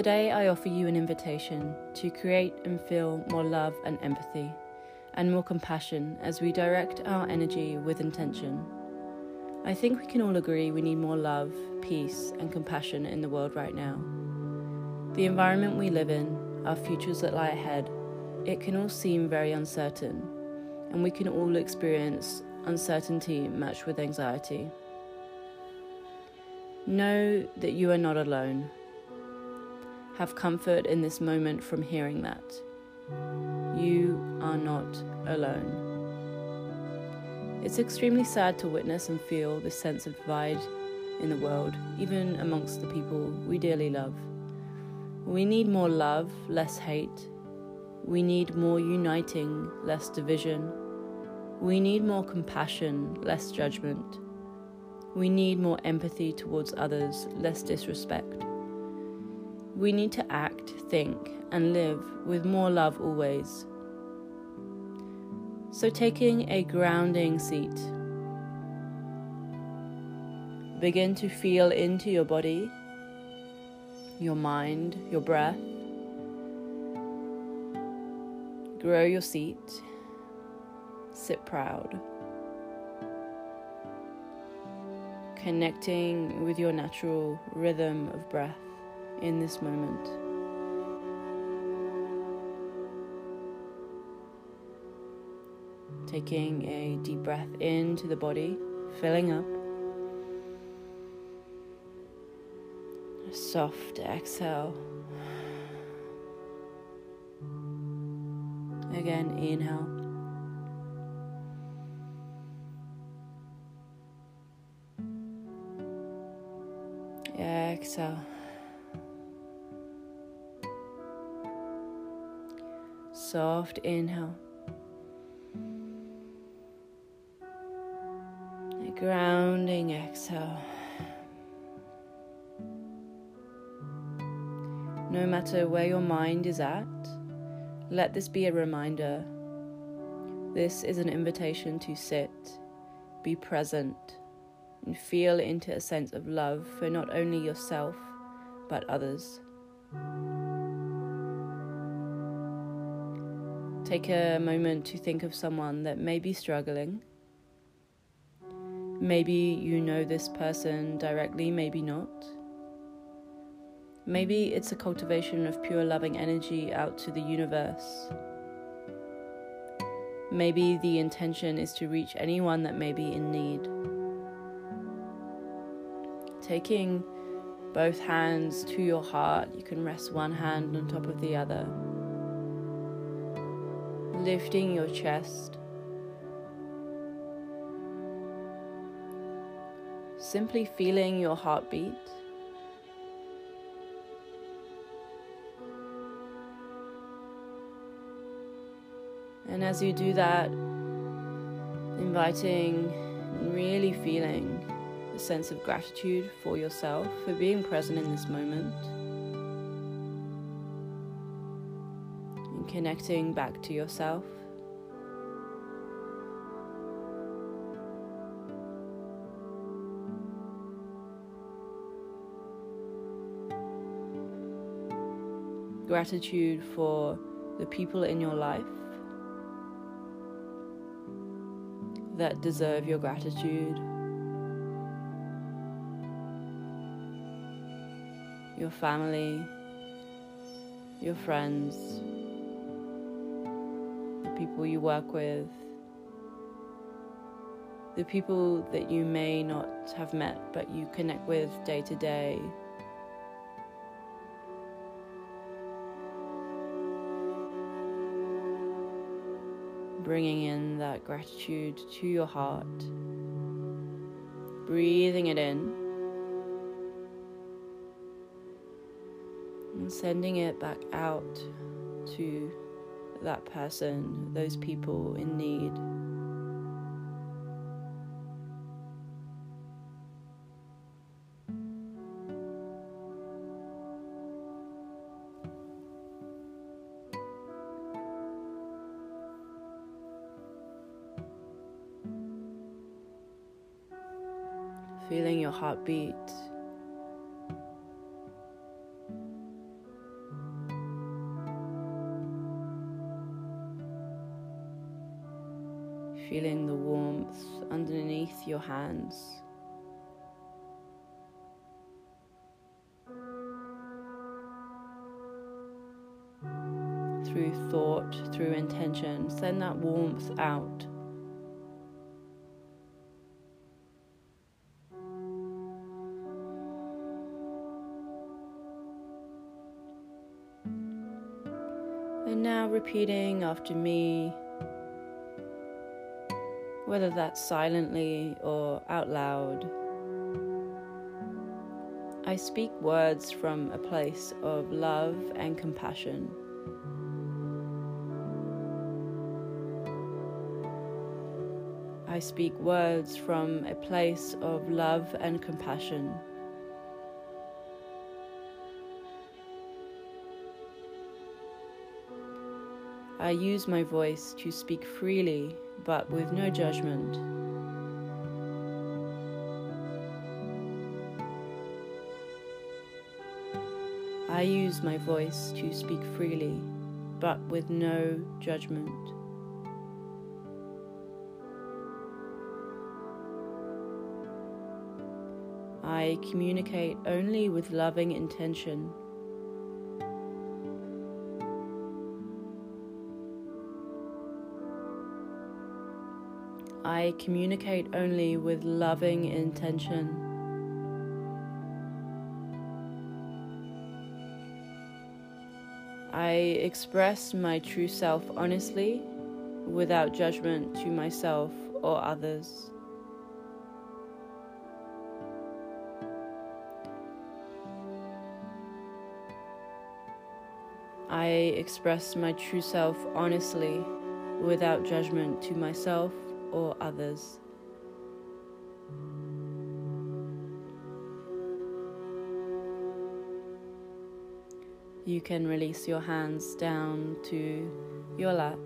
Today, I offer you an invitation to create and feel more love and empathy and more compassion as we direct our energy with intention. I think we can all agree we need more love, peace, and compassion in the world right now. The environment we live in, our futures that lie ahead, it can all seem very uncertain, and we can all experience uncertainty matched with anxiety. Know that you are not alone. Have comfort in this moment from hearing that. You are not alone. It's extremely sad to witness and feel this sense of divide in the world, even amongst the people we dearly love. We need more love, less hate. We need more uniting, less division. We need more compassion, less judgment. We need more empathy towards others, less disrespect. We need to act, think, and live with more love always. So, taking a grounding seat, begin to feel into your body, your mind, your breath. Grow your seat sit proud. Connecting with your natural rhythm of breath in this moment. Taking a deep breath into the body, filling up. A soft exhale. Again, inhale. Exhale. Soft inhale. A grounding exhale. No matter where your mind is at, let this be a reminder. This is an invitation to sit, be present and feel into a sense of love for not only yourself but others. Take a moment to think of someone that may be struggling. Maybe you know this person directly, maybe not. Maybe it's a cultivation of pure loving energy out to the universe. Maybe the intention is to reach anyone that may be in need taking both hands to your heart. You can rest one hand on top of the other. Lifting your chest. Simply feeling your heartbeat. And as you do that, inviting, really feeling a sense of gratitude for yourself for being present in this moment connecting back to yourself. Gratitude for the people in your life that deserve your gratitude. your family, your friends, people you work with, the people that you may not have met but you connect with day to day. Bringing in that gratitude to your heart, breathing it in. and sending it back out to that person, those people in need. Feeling your heartbeat feeling the warmth underneath your hands. Through thought, through intention, send that warmth out. And now repeating after me, whether that's silently or out loud. I speak words from a place of love and compassion. I speak words from a place of love and compassion. I use my voice to speak freely but with no judgment. I use my voice to speak freely but with no judgment. I communicate only with loving intention. I communicate only with loving intention. I express my true self honestly, without judgment to myself or others. I express my true self honestly, without judgment to myself or others. You can release your hands down to your lap.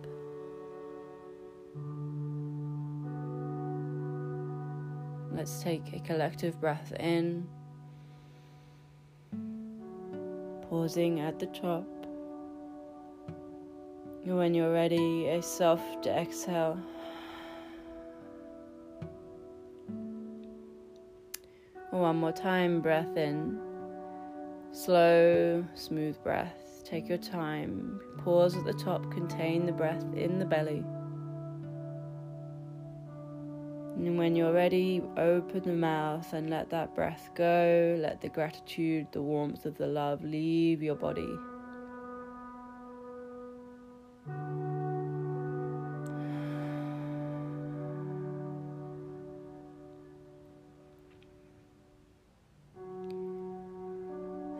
Let's take a collective breath in, pausing at the top. When you're ready, a soft exhale. One more time, breath in. Slow, smooth breath. Take your time. Pause at the top, contain the breath in the belly. And when you're ready, open the mouth and let that breath go. Let the gratitude, the warmth of the love leave your body.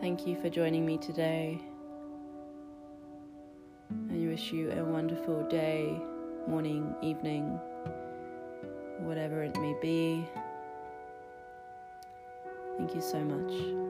Thank you for joining me today. I wish you a wonderful day, morning, evening, whatever it may be. Thank you so much.